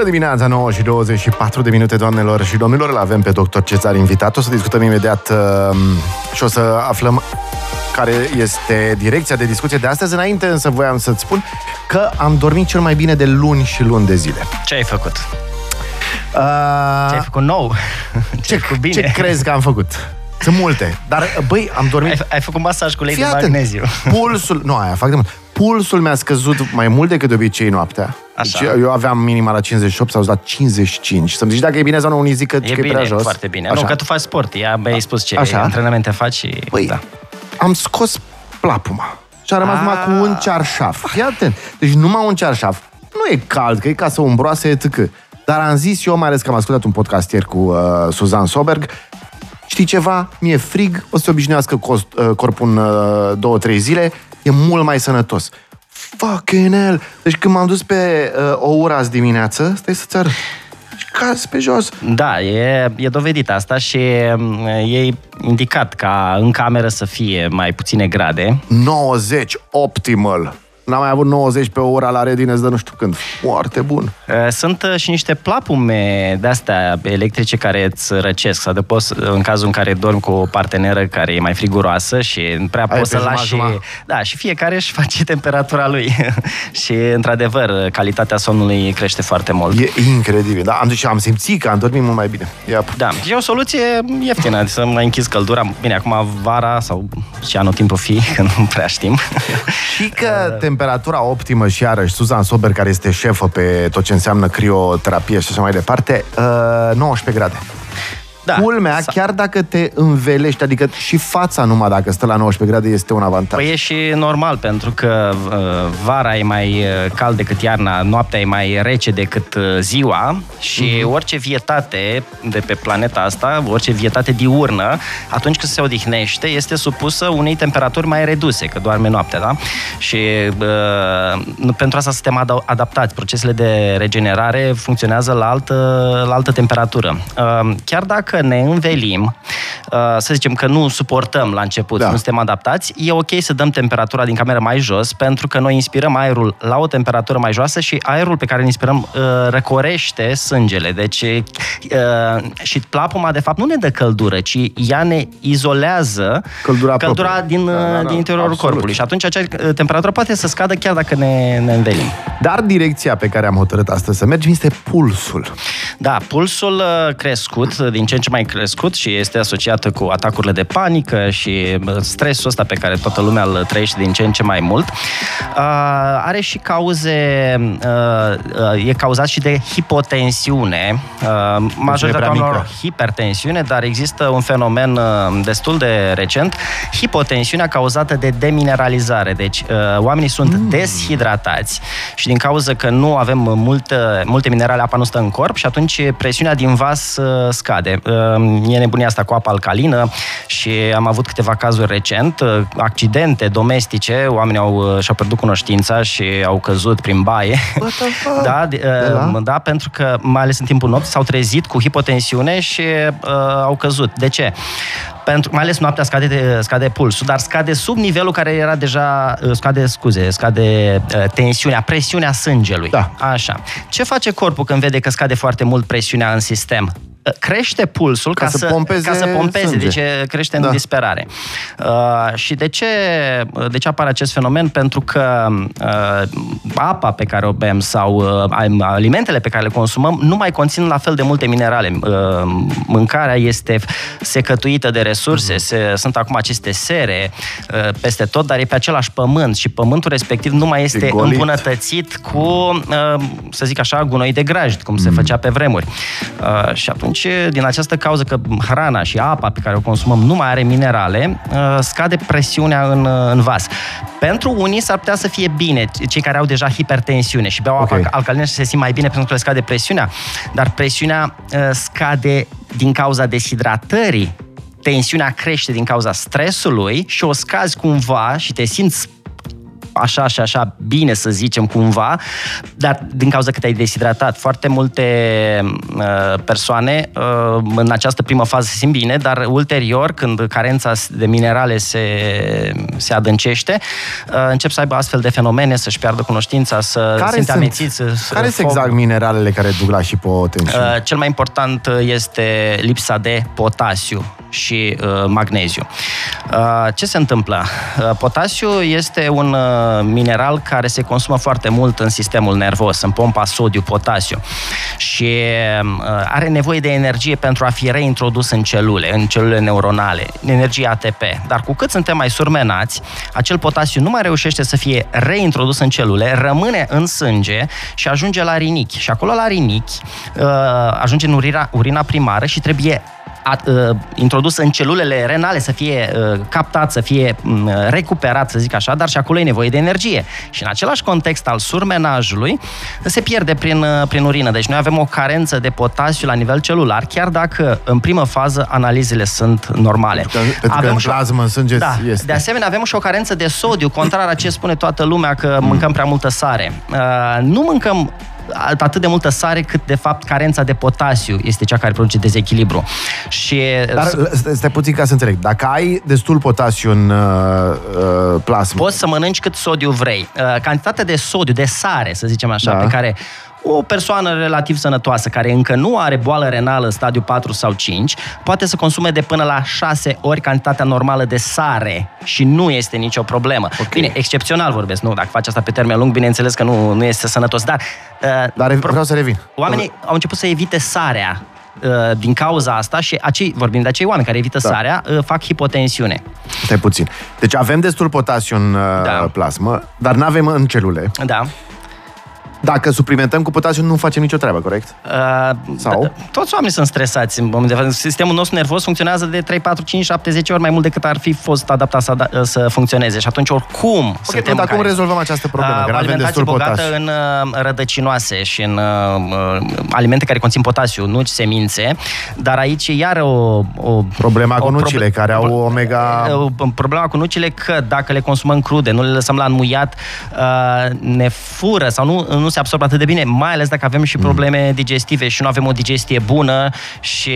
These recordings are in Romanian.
Bună dimineața, 9 și 24 de minute, doamnelor și domnilor. Îl avem pe doctor Cezar invitat. O să discutăm imediat uh, și o să aflăm care este direcția de discuție de astăzi. Înainte însă voiam să-ți spun că am dormit cel mai bine de luni și luni de zile. Ce ai făcut? Uh, Ce ai făcut nou? Ce, ce, ai făcut bine? ce crezi că am făcut? Sunt multe. Dar, băi, am dormit... Ai, ai făcut masaj cu lei Fii de atent. magneziu. Pulsul... Nu, aia fac de mult. Pulsul mi-a scăzut mai mult decât de obicei noaptea. Așa. Deci eu aveam minima la 58, s-au dat 55. Să-mi zici dacă e bine sau nu, unii zic că, E că e bine, prea jos. foarte bine. Așa. Nu, că tu faci sport. Ia, mi-ai spus ce Așa. antrenamente faci și... Păi, da. am scos plapuma. Și a rămas Ah. numai cu un cearșaf. Fii atent. Deci numai un cearșaf. Nu e cald, că e ca să umbroase, etc. Dar am zis eu, mai ales că am ascultat un podcast ieri cu uh, Suzan Soberg, știi ceva? Mi-e frig, o să se obișnuiască cost, uh, corpul în uh, două, trei zile, e mult mai sănătos. Fucking hell! Deci când m-am dus pe uh, o ora azi dimineață, stai să-ți arăt, și caz pe jos. Da, e, e dovedit asta și m, e indicat ca în cameră să fie mai puține grade. 90, optimal. N-am mai avut 90 pe o ora la Redines de nu știu când. Foarte bun. Uh, Sunt uh, și niște plapume de-astea electrice care îți răcesc sau de poți, în cazul în care dormi cu o parteneră care e mai friguroasă și nu prea Ai poți pe să lași... jumătate. Da, și fiecare își face temperatura lui. și, într-adevăr, calitatea somnului crește foarte mult. E incredibil. Da, am, deci am simțit că am dormit mult mai bine. Ia. Da, și e o soluție ieftină, să mai închizi căldura. Bine, acum vara sau și anotimpul fi, că nu prea știm. Și că temperatura optimă și iarăși Suzan Sober, care este șefă pe tot ce înseamnă crioterapie și așa mai departe, uh, 19 grade. Da, Culmea, sa- chiar dacă te învelești, adică și fața numai dacă stă la 19 grade, este un avantaj. Păi e și normal, pentru că uh, vara e mai uh, cald decât iarna, noaptea e mai rece decât uh, ziua și Mhm. orice vietate de pe planeta asta, orice vietate diurnă, atunci când se odihnește, este supusă unei temperaturi mai reduse, că doarme noaptea, da? Și uh, nu- pentru asta suntem ad- adaptați. Procesele de regenerare funcționează la altă, la altă temperatură. Uh, chiar dacă ne învelim, uh, să zicem că nu suportăm la început, Da. nu suntem adaptați, e ok să dăm temperatura din cameră mai jos, pentru că noi inspirăm aerul la o temperatură mai joasă și aerul pe care îl inspirăm uh, răcorește sângele. Deci, uh, și plapuma, de fapt, nu ne dă căldură, ci ea ne izolează Căldura căldura proprie. din, Da, da, uh, da, din interiorul absolut. corpului. Și atunci acea uh, temperatură poate să scadă chiar dacă ne, ne învelim. Dar direcția pe care am hotărât astăzi să mergem este pulsul. Da, pulsul uh, crescut, din ce în ce mai crescut și este asociat cu atacurile de panică și uh, stresul ăsta pe care toată lumea îl trăiește din ce în ce mai mult. Uh, Are și cauze, uh, uh, e cauzat și de hipotensiune. Uh, Majoritatea prea mică. oamenilor hipertensiune, dar există un fenomen uh, destul de recent, hipotensiunea cauzată de demineralizare. Deci uh, oamenii sunt Mm. deshidratați și din cauza că nu avem multe, multe minerale, apa nu stă în corp și atunci presiunea din vas uh, scade. Uh, E nebunia asta cu apa alcalină și am avut câteva cazuri recent, uh, accidente domestice, oamenii au, uh, și-au pierdut cunoștința și au căzut prin baie. What the fuck? Da, de, De la? uh, da, pentru că mai ales în timpul nopții s-au trezit cu hipotensiune și uh, au căzut. De ce? Pentru, mai ales noaptea scade, scade pulsul, dar scade sub nivelul care era deja, uh, scade, scuze, scade uh, tensiunea, presiunea sângelui. Da. Așa. Ce face corpul când vede că scade foarte mult presiunea în sistem? Uh, Crește pulsul Ca ca, să să, pompeze ca să pompeze, sânge. deci e- crește în Da. disperare. Uh, și de ce, de ce apare acest fenomen? Pentru că uh, apa pe care o bem sau uh, alimentele pe care le consumăm nu mai conțin la fel de multe minerale. Uh, mâncarea este secătuită de resurse, se, sunt acum aceste sere uh, peste tot, dar e pe același pământ și pământul respectiv nu mai este golit. îmbunătățit cu, uh, să zic așa, gunoi de grajd, cum se făcea pe vremuri. Uh, și atunci, din această cauză că hrana și apa pe care o consumăm nu mai are minerale, uh, scade presiunea în, uh, în vas. Pentru unii s-ar putea să fie bine, cei care au deja hipertensiune și beau Ok. apa alcalină și se simt mai bine pentru că le scade presiunea, dar presiunea uh, scade din cauza deshidratării, tensiunea crește din cauza stresului și o scazi cumva și te simți așa și așa bine, să zicem, cumva, dar din cauza că te-ai deshidratat. Foarte multe uh, persoane uh, în această primă fază se simt bine, dar ulterior, când carența de minerale se, se adâncește, uh, încep să aibă astfel de fenomene, să-și piardă cunoștința, să Care simte sunt, amețiți. care sunt exact mineralele care duc la hipotensiune? Uh, cel mai important este lipsa de potasiu și uh, magneziu. Uh, ce se întâmplă? Uh, potasiu este un uh, mineral care se consumă foarte mult în sistemul nervos, în pompa sodiu-potasiu și uh, are nevoie de energie pentru a fi reintrodus în celule, în celule neuronale, energie ATP. Dar cu cât suntem mai surmenați, acel potasiu nu mai reușește să fie reintrodus în celule, rămâne în sânge și ajunge la rinichi. Și acolo la rinichi uh, ajunge în urina, urina primară și trebuie a, uh, introdus în celulele renale să fie uh, captat, să fie uh, recuperat, să zic așa, dar și acolo e nevoie de energie. Și în același context al surmenajului se pierde prin, uh, prin urină. Deci noi avem o carență de potasiu la nivel celular, chiar dacă în primă fază analizele sunt normale. Pentru că, pentru avem că în și o- plasmă, în sânge da. este. De asemenea, avem și o carență de sodiu, contrar a ce spune toată lumea că mâncăm prea multă sare. Uh, nu mâncăm atât de multă sare cât de fapt carența de potasiu este cea care produce dezechilibru. Și Dar stai, stai puțin ca să înțeleg. Dacă ai destul potasiu în uh, uh, plasmă, poți să mănânci cât sodiu vrei. Uh, Cantitatea de sodiu, de sare, să zicem așa, Da. pe care o persoană relativ sănătoasă care încă nu are boală renală stadiu 4 sau 5 poate să consume de până la 6 ori cantitatea normală de sare și nu este nicio problemă. Ok. Bine, excepțional vorbesc, nu, dacă faci asta pe termen lung, bineînțeles că nu, nu este sănătos, dar uh, dar vreau să revin. Oamenii au început să evite sarea uh, din cauza asta și acei, vorbim de acei oameni care evită Da. sarea, uh, fac hipotensiune. Stai puțin. Deci avem destul potasiu în uh, Da. plasmă, dar nu avem în celule. Da. Dacă suplimentăm cu potasiu, nu facem nicio treabă, corect? Uh, Sau? da, Toți oamenii sunt stresați în moment de față. Sistemul nostru nervos funcționează de 3, 4, 5, 7, 10 ori mai mult decât ar fi fost adaptat să, ada- să funcționeze. Și atunci, oricum, Ok, suntem dar în cum care- rezolvăm această problemă? Uh, Că o nu avem alimentație destul bogată potasiu. în uh, rădăcinoase și în uh, uh, alimente care conțin potasiu, nuci, semințe, dar aici e iar o... o Problema cu o nucile, care au omega... Uh, Problema cu nucile că dacă le consumăm crude, nu le lăsăm la înmuiat, uh, ne fură sau nu, nu se absorbă atât de bine, mai ales dacă avem și Mm. probleme digestive și nu avem o digestie bună și,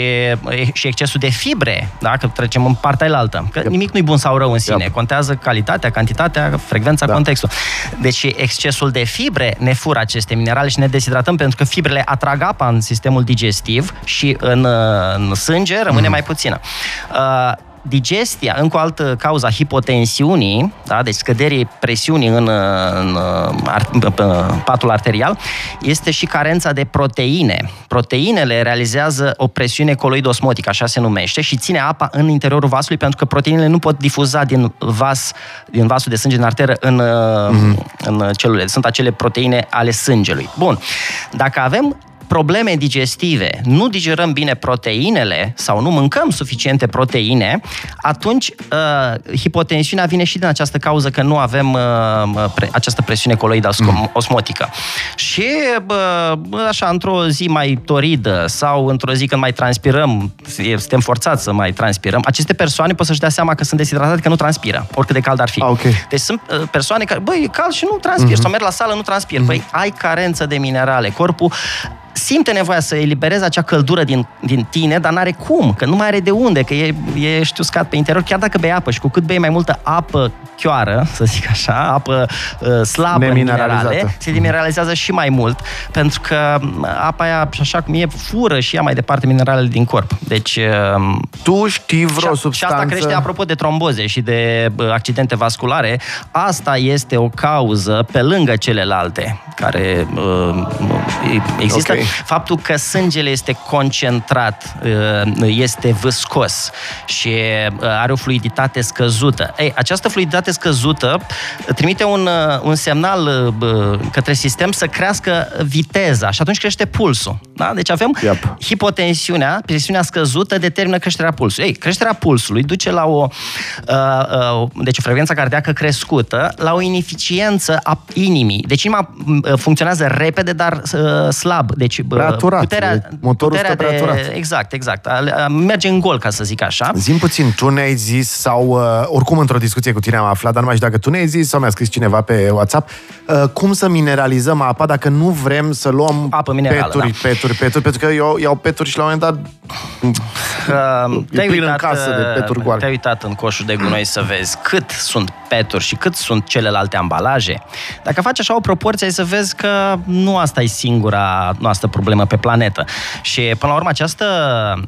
și excesul de fibre, da? că trecem în partea elaltă. Că nimic nu-i bun sau rău în sine, Yep. contează calitatea, cantitatea, frecvența, Da. contextul. Deci excesul de fibre ne fură aceste minerale și ne deshidratăm pentru că fibrele atrag apa în sistemul digestiv și în, în sânge rămâne mai puțină. Uh, digestia, încă o altă cauza hipotensiunii, da, deci scăderii presiunii în, în, ar, pe patul arterial, este și carența de proteine. Proteinele realizează o presiune coloidosmotică, așa se numește, și ține apa în interiorul vasului, pentru că proteinele nu pot difuza din vas, din vasul de sânge, din arteră, în, mm-hmm. în celule. Sunt acele proteine ale sângelui. Bun. Dacă avem probleme digestive, nu digerăm bine proteinele sau nu mâncăm suficiente proteine, atunci uh, hipotensiunea vine și din această cauză că nu avem uh, pre- această presiune coloidă mm. osmotică. Și uh, așa, într-o zi mai toridă sau într-o zi când mai transpirăm, e- suntem forțați să mai transpirăm, aceste persoane pot să-și dea seama că sunt deshidratate, că nu transpiră, oricât de cald ar fi. Ah, ok. Deci sunt uh, persoane care, băi, e cald și nu transpir, mm-hmm. sau merg la sală, nu transpir. Mm-hmm. Băi, ai carență de minerale. Corpul simte nevoia să elibereze acea căldură din, din tine, dar n-are cum, că nu mai are de unde, că e, ești uscat pe interior, chiar dacă bei apă și cu cât bei mai multă apă chioară, să zic așa, apă uh, slabă în Nemineralizată. minerale, se demineralizează și mai mult, pentru că m, apa aia, așa cum e, fură și ea mai departe mineralele din corp. Deci... Uh, Tu știi vreo și, substanță... și asta crește, apropo de tromboze și de bă, accidente vasculare, asta este o cauză pe lângă celelalte care uh, există. Ok. Faptul că sângele este concentrat, uh, este viscos și uh, are o fluiditate scăzută. Ei, această fluiditate scăzută trimite un, uh, un semnal uh, bă, către sistem să crească viteza și atunci crește pulsul. Da? Deci avem Yep. hipotensiunea, presiunea scăzută determină creșterea pulsului. Ei, creșterea pulsului duce la o, uh, uh, deci o frecvență cardiacă crescută, la o ineficiență a inimii. Deci inima uh, funcționează repede, dar uh, slab. Deci Deci Prea turat, puterea, e- motorul puterea stă prea de, turat. Exact, exact. A- a- Merge în gol, ca să zic așa. Zim puțin, tu ne-ai zis sau, uh, oricum într-o discuție cu tine am aflat, dar nu mai știu dacă tu ne-ai zis sau mi-a scris cineva pe WhatsApp, uh, cum să mineralizăm apa dacă nu vrem să luăm Apă minerală, peturi, da. peturi, peturi, pentru că eu iau peturi și la un moment dat Uh, te-ai plin în uitat, casă de uh, peturi goale. Te-ai uitat în coșul de gunoi să vezi cât sunt peturi și cât sunt celelalte ambalaje. Dacă faci așa o proporție, ai să vezi că nu asta e singura noastră problemă pe planetă. Și, până la urmă, această,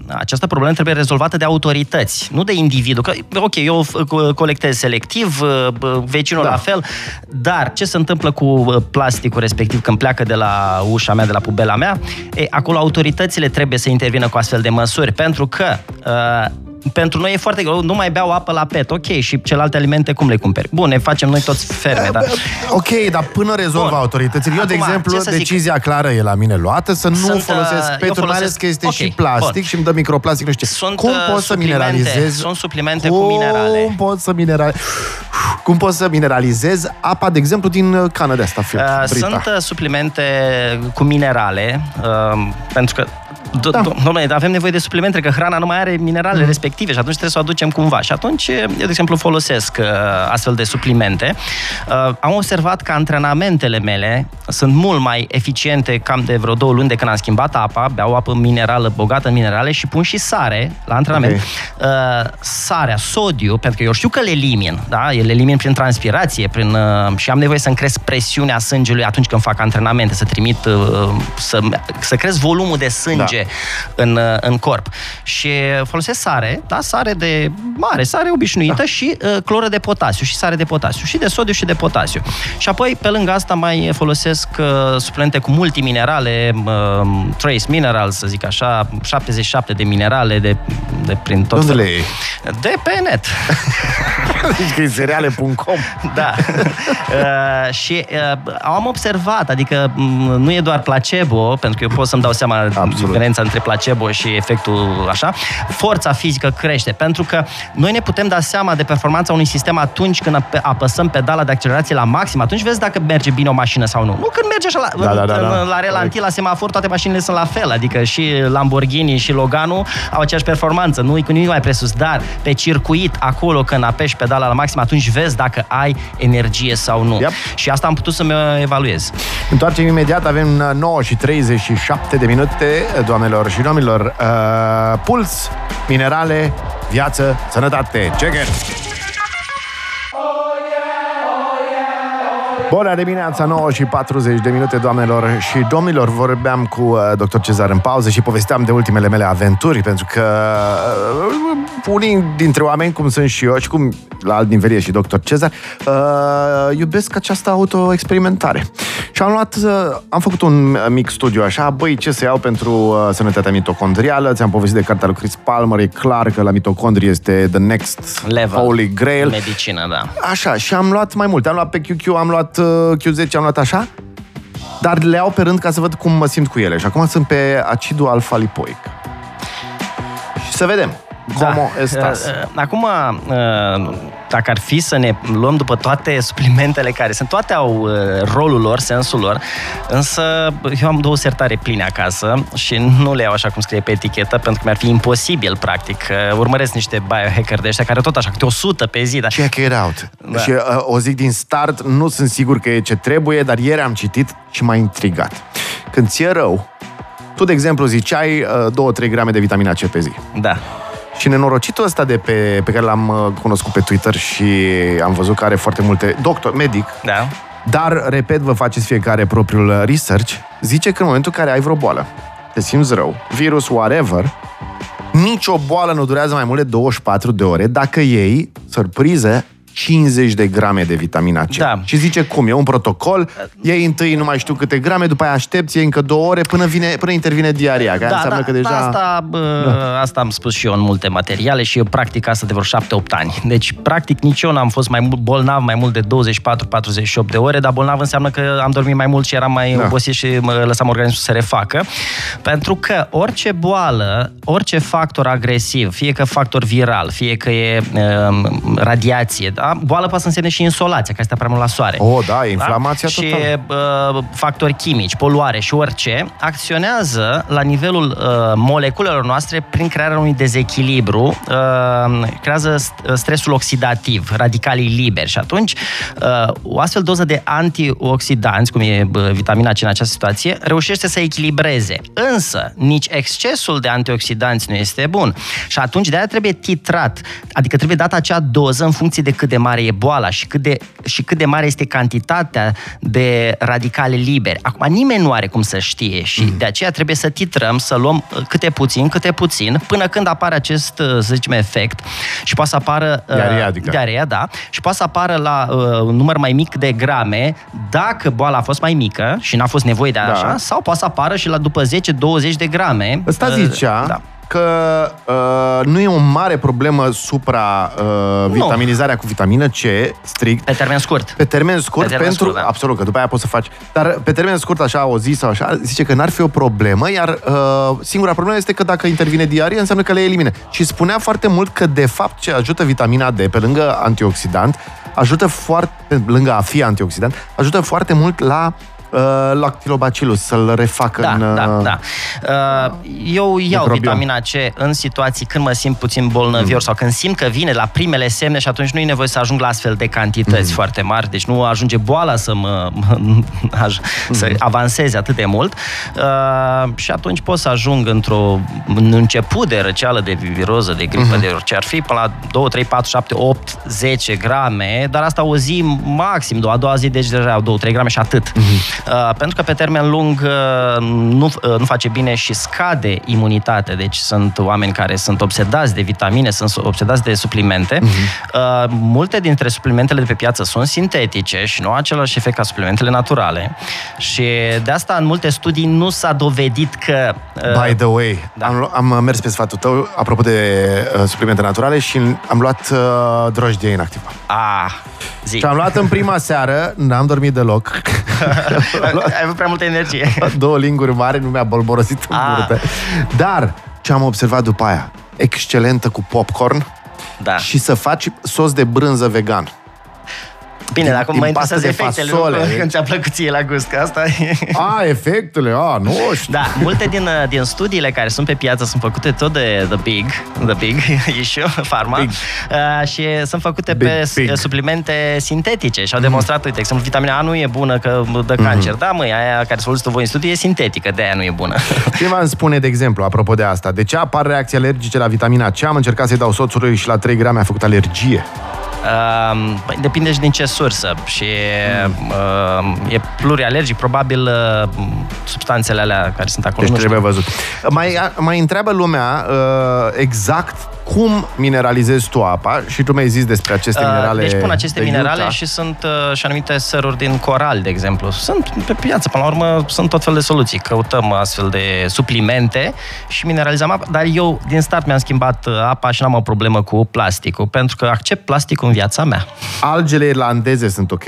această problemă trebuie rezolvată de autorități, nu de individul. Că, ok, eu f- colectez selectiv, uh, bă, vecinul Da. la fel, dar ce se întâmplă cu uh, plasticul respectiv când pleacă de la ușa mea, de la pubela mea? E, acolo autoritățile trebuie să intervină cu astfel de măsuri, pentru că uh, pentru noi e foarte greu, nu mai beau apă la PET, ok, și celelalte alimente cum le cumperi? Bun, ne facem noi toți ferme, dar... Ok, dar până rezolvă Bun. autoritățile. Eu, de Acum, exemplu, ce să zic? decizia clară e la mine luată să nu Sunt, uh, folosesc eu peturi, mai folosesc- ales că este ok, și plastic bun. și îmi dă microplastic, nu știu. Sunt, cum uh, poți să suplimente, mineralizezi? sunt suplimente cu minerale. Cum poți să mineralizezi? Cum poți să mineralizezi apa, de exemplu, din uh, cană de asta, fiu, Uh, Brita? sunt uh, suplimente cu minerale, uh, pentru că do- Da. do- domnule, avem nevoie de suplimente, că hrana nu mai are minerale Mm. respective și atunci trebuie să o aducem cumva. Și atunci, eu, de exemplu, folosesc uh, astfel de suplimente. Uh, am observat că antrenamentele mele sunt mult mai eficiente cam de vreo două luni de când am schimbat apa, beau apă minerală, bogată în minerale și pun și sare la antrenament. Ok. Uh, sarea, sodiu, pentru că eu știu că le elimin, da? Le elimin prin transpirație, prin, uh, și am nevoie să-mi cresc presiunea sângelui atunci când fac antrenamente, să trimit, uh, să, să cresc volumul de sânge da. În, uh, în corp. Și folosesc sare, da? Sare de mare, sare obișnuită da. și uh, cloră de potasiu și sare de potasiu și de sodiu și de potasiu. Și apoi, pe lângă asta, mai folosesc uh, suplente cu multiminerale, uh, trace minerals, să zic așa, 77 de minerale de, de prin tot Unde felul. le iei? De pe net. Zici că e cereale.com. Da. uh, și uh, am observat, adică m, nu e doar placebo, pentru că eu pot să-mi dau seama Absolut. Diferența între placebo și efectul așa, forța fizică crește, pentru că noi ne putem da seama de performanța unui sistem atunci când ap- apăsăm pedala de accelerație la maxim, atunci vezi dacă merge bine o mașină sau nu. Nu când merge așa la, Da, da, da, da. la relanti, la semafor, toate mașinile sunt la fel, adică și Lamborghini și Loganu au aceeași performanță, nu e cu nimic mai presus, dar pe circuit, acolo când apeși pedala la maxim, atunci vezi dacă ai energie sau nu. Yep. Și asta am putut să-mi evaluez. Întoarcem imediat, avem uh, 9 și 37 de minute, doamnelor și domnilor. Uh, puls, minerale, viață, sănătate. Check it! Bună dimineața, 9 și 40 de minute, doamnelor și domnilor. Vorbeam cu uh, dr. Cezar în pauză și povesteam de ultimele mele aventuri, pentru că uh, unii dintre oameni, cum sunt și eu și cum la alt nivel e și dr. Cezar, uh, iubesc această autoexperimentare. Și am luat, uh, am făcut un uh, mic studiu așa, băi, ce să iau pentru uh, sănătatea mitocondrială, ți-am povestit de cartea lui Chris Palmer, e clar că la mitocondrie este the next Level. holy grail. Medicină, da. Așa, și am luat mai multe. Am luat pe QQ, am luat uh, Q10, am luat așa, dar le iau pe rând ca să văd cum mă simt cu ele. Și acum sunt pe acidul alfa-lipoic. Și să vedem. Como estas? Uh, uh, Acum, uh, dacă ar fi să ne luăm după toate suplimentele care sunt, toate au uh, rolul lor, sensul lor, însă eu am două sertare pline acasă și nu le iau așa cum scrie pe etichetă, pentru că mi-ar fi imposibil, practic. Uh, Urmăresc niște biohacker de ăștia care tot așa, câte 100 pe zi, dar Check it out. Da. Și uh, o zic din start, nu sunt sigur că e ce trebuie, dar ieri am citit și m-a intrigat. Când ți-e rău, tu, de exemplu, ziceai uh, 2-3 grame de vitamina C pe zi. da. Și nenorocitul ăsta de pe, pe care l-am uh, cunoscut pe Twitter și am văzut că are foarte multe... Doctor, medic, Da. Dar, repet, vă faceți fiecare propriul uh, research, zice că în momentul în care ai vreo boală, te simți rău, virus, whatever, nicio boală nu durează mai mult de 24 de ore dacă iei, surpriză, 50 de grame de vitamina C. Da. Și zice cum, e un protocol, iei întâi nu mai știu câte grame, după aia aștepți, iei încă două ore până, vine, până intervine diaria, care înseamnă că deja... Da, asta, bă, asta am spus și eu în multe materiale și eu practic asta de vreo 7-8 ani. Deci, practic, nici eu n-am fost mai mult bolnav mai mult de 24-48 de ore, dar bolnav înseamnă că am dormit mai mult și eram mai Da. da. obosit și mă lăsam organismul să se refacă. Pentru că orice boală, orice factor agresiv, fie că factor viral, fie că e um, radiație, Da? Boală poate să însemne și insolația, care stă prea mult la soare. Oh, da, inflamația da? totală. Și uh, factori chimici, poluare și orice, acționează la nivelul uh, moleculelor noastre prin crearea unui dezechilibru, uh, creează stresul oxidativ, radicalii liberi și atunci uh, o astfel doză de antioxidanți, cum e uh, vitamina C în această situație, reușește să echilibreze. Însă, nici excesul de antioxidanți nu este bun. Și atunci de aia trebuie titrat, adică trebuie dată acea doză în funcție de cât de mare e boala și cât de, și cât de mare este cantitatea de radicale liberi. Acum, nimeni nu are cum să știe și mm. de aceea trebuie să titrăm, să luăm uh, câte puțin, câte puțin, până când apare acest, uh, să zicem, efect și poate să apară... Diarea, adică. Diarea, da. Și poate să apară la uh, un număr mai mic de grame dacă boala a fost mai mică și n-a fost nevoie de așa, da. sau poate să apară și la după 10-20 de grame. Ăsta zicea da că uh, nu e o mare problemă supra uh, vitaminizarea cu vitamină C, strict. Pe termen scurt. Pe termen scurt, pe termen pentru... Scurt, da. Absolut, că după aia poți să faci... Dar pe termen scurt, așa, o zi sau așa, zice că n-ar fi o problemă, iar uh, singura problemă este că dacă intervine diarie, înseamnă că le elimine. Și spunea foarte mult că, de fapt, ce ajută vitamina D, pe lângă antioxidant, ajută foarte, pe lângă a fi antioxidant, ajută foarte mult la uh, lactilobacillus, să-l refacă da, în... Da, uh, da. Uh, eu iau microbiom. vitamina C în situații când mă simt puțin bolnăvior mm. sau când simt că vine la primele semne și atunci nu e nevoie să ajung la astfel de cantități mm. foarte mari, deci nu ajunge boala să mă, mă aj, mm. să avanseze atât de mult uh, și atunci pot să ajung într-o în început de răceală, de viroză, de gripă, mm. de orice ar fi, până la 2, 3, 4, 7, 8, 10 grame, dar asta o zi maxim, a doua zi, deci deja 2, 3 grame și atât. Mm. Uh, pentru că pe termen lung uh, nu, uh, nu face bine și scade imunitatea. Deci sunt oameni care sunt obsedați de vitamine, sunt obsedați de suplimente. Uh-huh. Multe dintre suplimentele de pe piață sunt sintetice și nu au același efect ca suplimentele naturale. Și de asta în multe studii nu s-a dovedit că... By the way, da. am, am mers pe sfatul tău, apropo de uh, suplimente naturale și am luat uh, drojdie inactivă. Ah, zi. Și am luat în prima seară, n-am dormit deloc. Ai avut prea multă energie. Două linguri mari, nu mi-a bolborosit în ah. burtă. Dar, ce am observat după aia? Excelentă cu popcorn da. și să faci sos de brânză vegan. Bine, dar acum mă interesează efectele, fasole. nu când ți-a plăcut ție la gust, că asta e... A, efectele, a, nu știu. Da, multe din, uh, din studiile care sunt pe piață sunt făcute tot de The Big, The Big issue, Pharma, big. Uh, și sunt făcute big, pe big. suplimente sintetice și au mhm. demonstrat, mm. uite, exemplu, vitamina A nu e bună că dă mm. cancer. Da, măi, aia care solicită voi în studie e sintetică, de aia nu e bună. Ce v-am spune, de exemplu, apropo de asta? De ce apar reacții alergice la vitamina C? Am încercat să-i dau soțului și la 3 grame a făcut alergie. Uh, depinde și din ce sursă și mm. uh, e plurialergic, probabil uh, substanțele alea care sunt acolo. Deci trebuie văzut. Mai, mai întreabă lumea uh, exact cum mineralizezi tu apa și tu mi-ai zis despre aceste uh, minerale Deci pun aceste de minerale iuta. și sunt uh, și anumite săruri din coral, de exemplu. Sunt pe piață, până la urmă sunt tot fel de soluții. Căutăm astfel de suplimente și mineralizăm apa, dar eu din start mi-am schimbat uh, apa și n-am o problemă cu plasticul, pentru că accept plasticul în viața mea. Algele irlandeze sunt ok?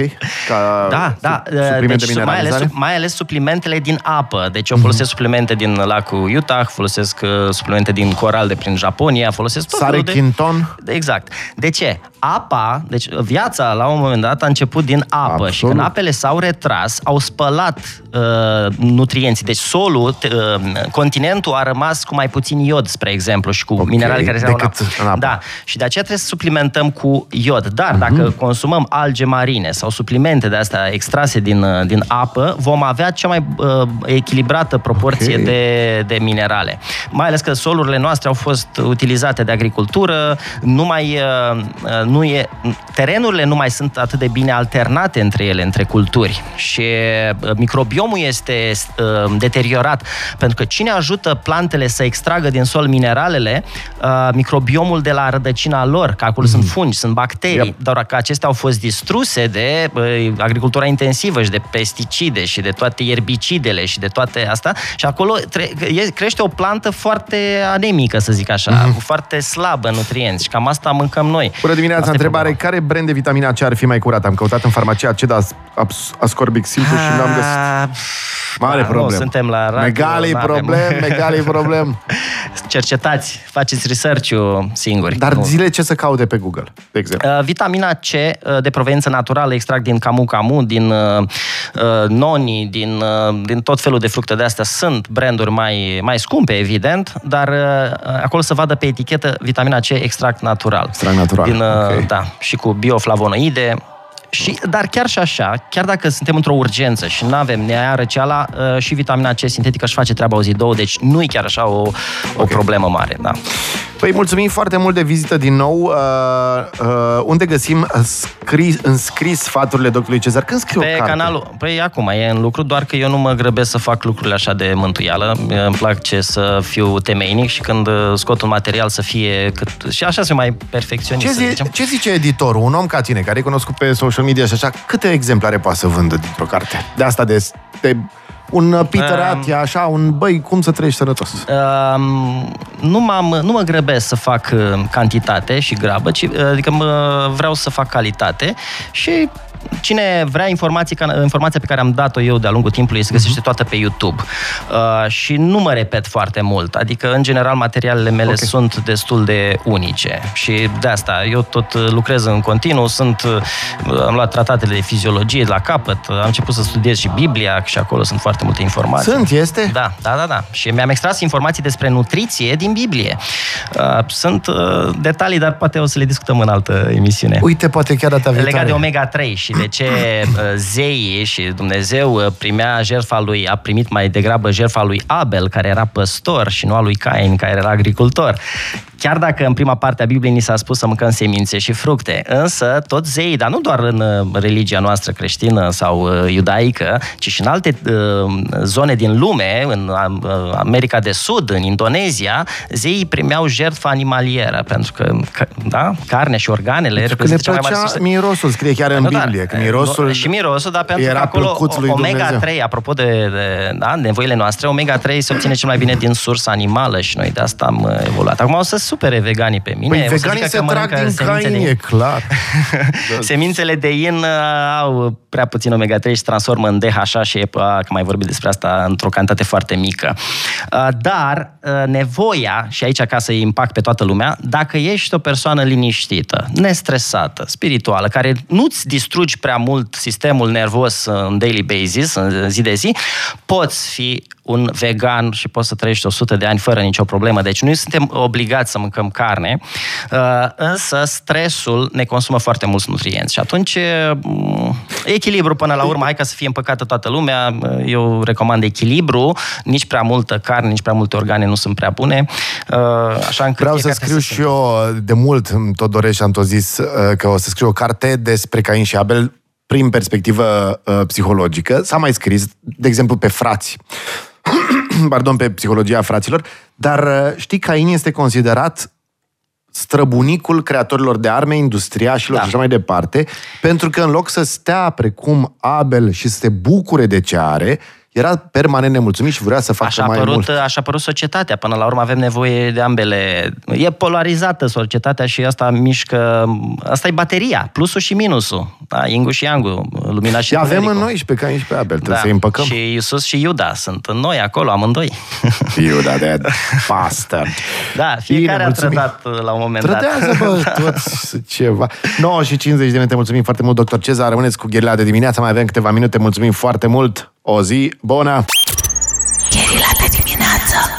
Ca da, da. Deci, de mai, ales, mai ales suplimentele din apă. Deci eu folosesc mm-hmm. suplimente din lacul Utah, folosesc suplimente din coral de prin Japonia, folosesc tot Sare Quinton. De, exact. De ce? Apa, deci viața la un moment dat a început din apă Absolut. și când apele s-au retras, au spălat uh, nutrienții. Deci solul, uh, continentul a rămas cu mai puțin iod, spre exemplu, și cu okay. minerale care erau în apă. în apă. Da. Și de aceea trebuie să suplimentăm cu iod. Dar uh-huh. dacă consumăm alge marine sau suplimente de astea extrase din, uh, din apă, vom avea cea mai uh, echilibrată proporție okay. de, de minerale. Mai ales că solurile noastre au fost utilizate de agricultură, nu mai, uh, uh, nu e, terenurile nu mai sunt atât de bine alternate între ele, între culturi și uh, microbiomul este deteriorat, pentru că cine ajută plantele să extragă din sol mineralele, microbiomul de la rădăcina lor, că acolo mm. sunt fungi, sunt bacterii, yep. doar că acestea au fost distruse de și agricultura intensivă și de pesticide și de toate ierbicidele și de toate asta și acolo tre- e- crește o plantă foarte anemică, să zic așa, Mhm. mm-hmm. foarte slabă în nutrienți și cam asta mâncăm noi. Bună dimineața, Asta e întrebare. problema. Care brand de vitamina C ar fi mai curat? Am căutat în farmacie acid as- abs- ascorbic simplu și n-am găsit. Ah, Mare da, problemă. Nu, suntem la radio. Megalii n-avem- problem, megalii problem. Cercetați, faceți research-ul singuri. Dar Nu. zile ce să caute pe Google, de exemplu. Uh, vitamina C uh, de proveniență naturală, extract din camu camu, din uh, uh, noni, din, uh, din tot felul de fructe de astea. Sunt branduri mai, mai scumpe, evident, dar uh, acolo să vadă pe etichetă vitamina C extract natural. Extract natural, Din, uh, ok. Da, și cu bioflavonoide. Și, dar chiar și așa, chiar dacă suntem într-o urgență și nu avem nea răceala, uh, și vitamina C sintetică își face treaba o zi, două, deci nu e chiar așa o, o Ok. problemă mare. Da. Păi mulțumim foarte mult de vizită din nou. Uh, uh, unde găsim scris, înscris sfaturile doctorului Cezar? Când scriu o Pe carte? canalul, păi acum e în lucru, doar că eu nu mă grăbesc să fac lucrurile așa de mântuială. Îmi place să fiu temeinic și când uh, scot un material să fie cât... Și așa să fiu mai perfecționist, Ce, să zi, zicem. ce zice editorul, un om ca tine, care e cunoscut pe social media și așa, câte exemplare poate să vândă dintr-o carte? De asta de, de un uh, Peter Um, Atia, așa, un băi, cum să trăiești sănătos? Um, nu, m-am, nu mă grăbesc să fac uh, cantitate și grabă, ci, uh, adică mă, vreau să fac calitate și cine vrea informații, ca, informația pe care am dat-o eu de-a lungul timpului se găsește toată pe YouTube. Uh, și nu mă repet foarte mult, adică în general materialele mele Ok. okay. sunt destul de unice și de asta eu tot uh, lucrez în continuu, sunt, uh, am luat tratatele de fiziologie de la capăt, am început să studiez și Biblia și acolo sunt foarte multe informații. Sunt, este? Da, da, da, da. Și mi-am extras informații despre nutriție din Biblie. Uh, Sunt uh, detalii, dar poate o să le discutăm în altă emisiune. Uite, poate chiar data viitoare. Legat de omega-3 și de ce uh, zeii și Dumnezeu uh, primea jertfa lui, a primit mai degrabă jertfa lui Abel, care era păstor, și nu a lui Cain, care era agricultor. Chiar dacă în prima parte a Bibliei ni s-a spus să mâncăm semințe și fructe, însă tot zeii, dar nu doar în uh, religia noastră creștină sau uh, iudaică, ci și în alte uh, zone din lume, în uh, America de Sud, în Indonezia, zeii primeau jertfa animalieră, pentru că, că da, carnea și organele Deci când le reprezintă cea mai mare plăcea sursă mirosul, scrie chiar în nu, dar, Biblie, că mirosul nu, și mirosul, dar pentru era că acolo plăcuț lui omega-3, Dumnezeu. apropo de, de da, nevoile noastre, omega-3 se obține cel mai bine din sursa animală și noi de asta am uh, evoluat. Acum o să supere veganii pe mine. Păi o să veganii zică se că trag mănâncă din semințe cain, de- e clar. Semințele de in uh, au prea puțin omega-3 și se transformă în DHA și EPA, că mai vorbit despre asta, într-o cantitate foarte mică. Uh, Dar uh, nevoia, și aici ca să impact pe toată lumea, dacă ești o persoană liniștită, nestresată, spirituală, care nu-ți distrugi prea mult sistemul nervos în daily basis, în zi de zi, poți fi un vegan și poți să trăiești 100 de ani fără nicio problemă. Deci nu suntem obligați să mâncăm carne, uh, însă stresul ne consumă foarte mulți nutrienți. Și atunci uh, echilibru până la urmă, hai ca să fie împăcată toată lumea, uh, eu recomand echilibru, nici prea multă carne, nici prea multe organe nu sunt prea bune, uh, așa încât Vreau să fiecare scriu se și eu, de mult îmi tot doresc și am tot zis uh, că o să scriu o carte despre Cain și Abel prin perspectivă uh, psihologică. S-a mai scris, de exemplu, pe frați. Pardon, pe psihologia fraților. Dar uh, știi, Cain este considerat străbunicul creatorilor de arme, industriașilor Da. și așa mai departe, pentru că în loc să stea precum Abel și să se bucure de ce are, era permanent nemulțumit și vrea să facă Așa a, mai apărut, mult. așa a apărut societatea. Până la urmă avem nevoie de ambele. E polarizată societatea și asta mișcă... Asta e bateria, plusul și minusul. Da, yin și yang lumina și Și avem în întunericul. noi și pe Cain și pe Abel, trebuie Da. să-i împăcăm. Și Iisus și Iuda sunt în noi acolo, amândoi. Iuda de bastard. Da, fiecare Bine, a mulțumim. trădat uh, la un moment Trădează, dat. bă, toți ceva. 9 și 50 de minute, mulțumim foarte mult, doctor Cezar. Rămâneți cu gherila de dimineață, mai avem câteva minute, mulțumim foarte mult. O zi bună! Chierilata dimineață!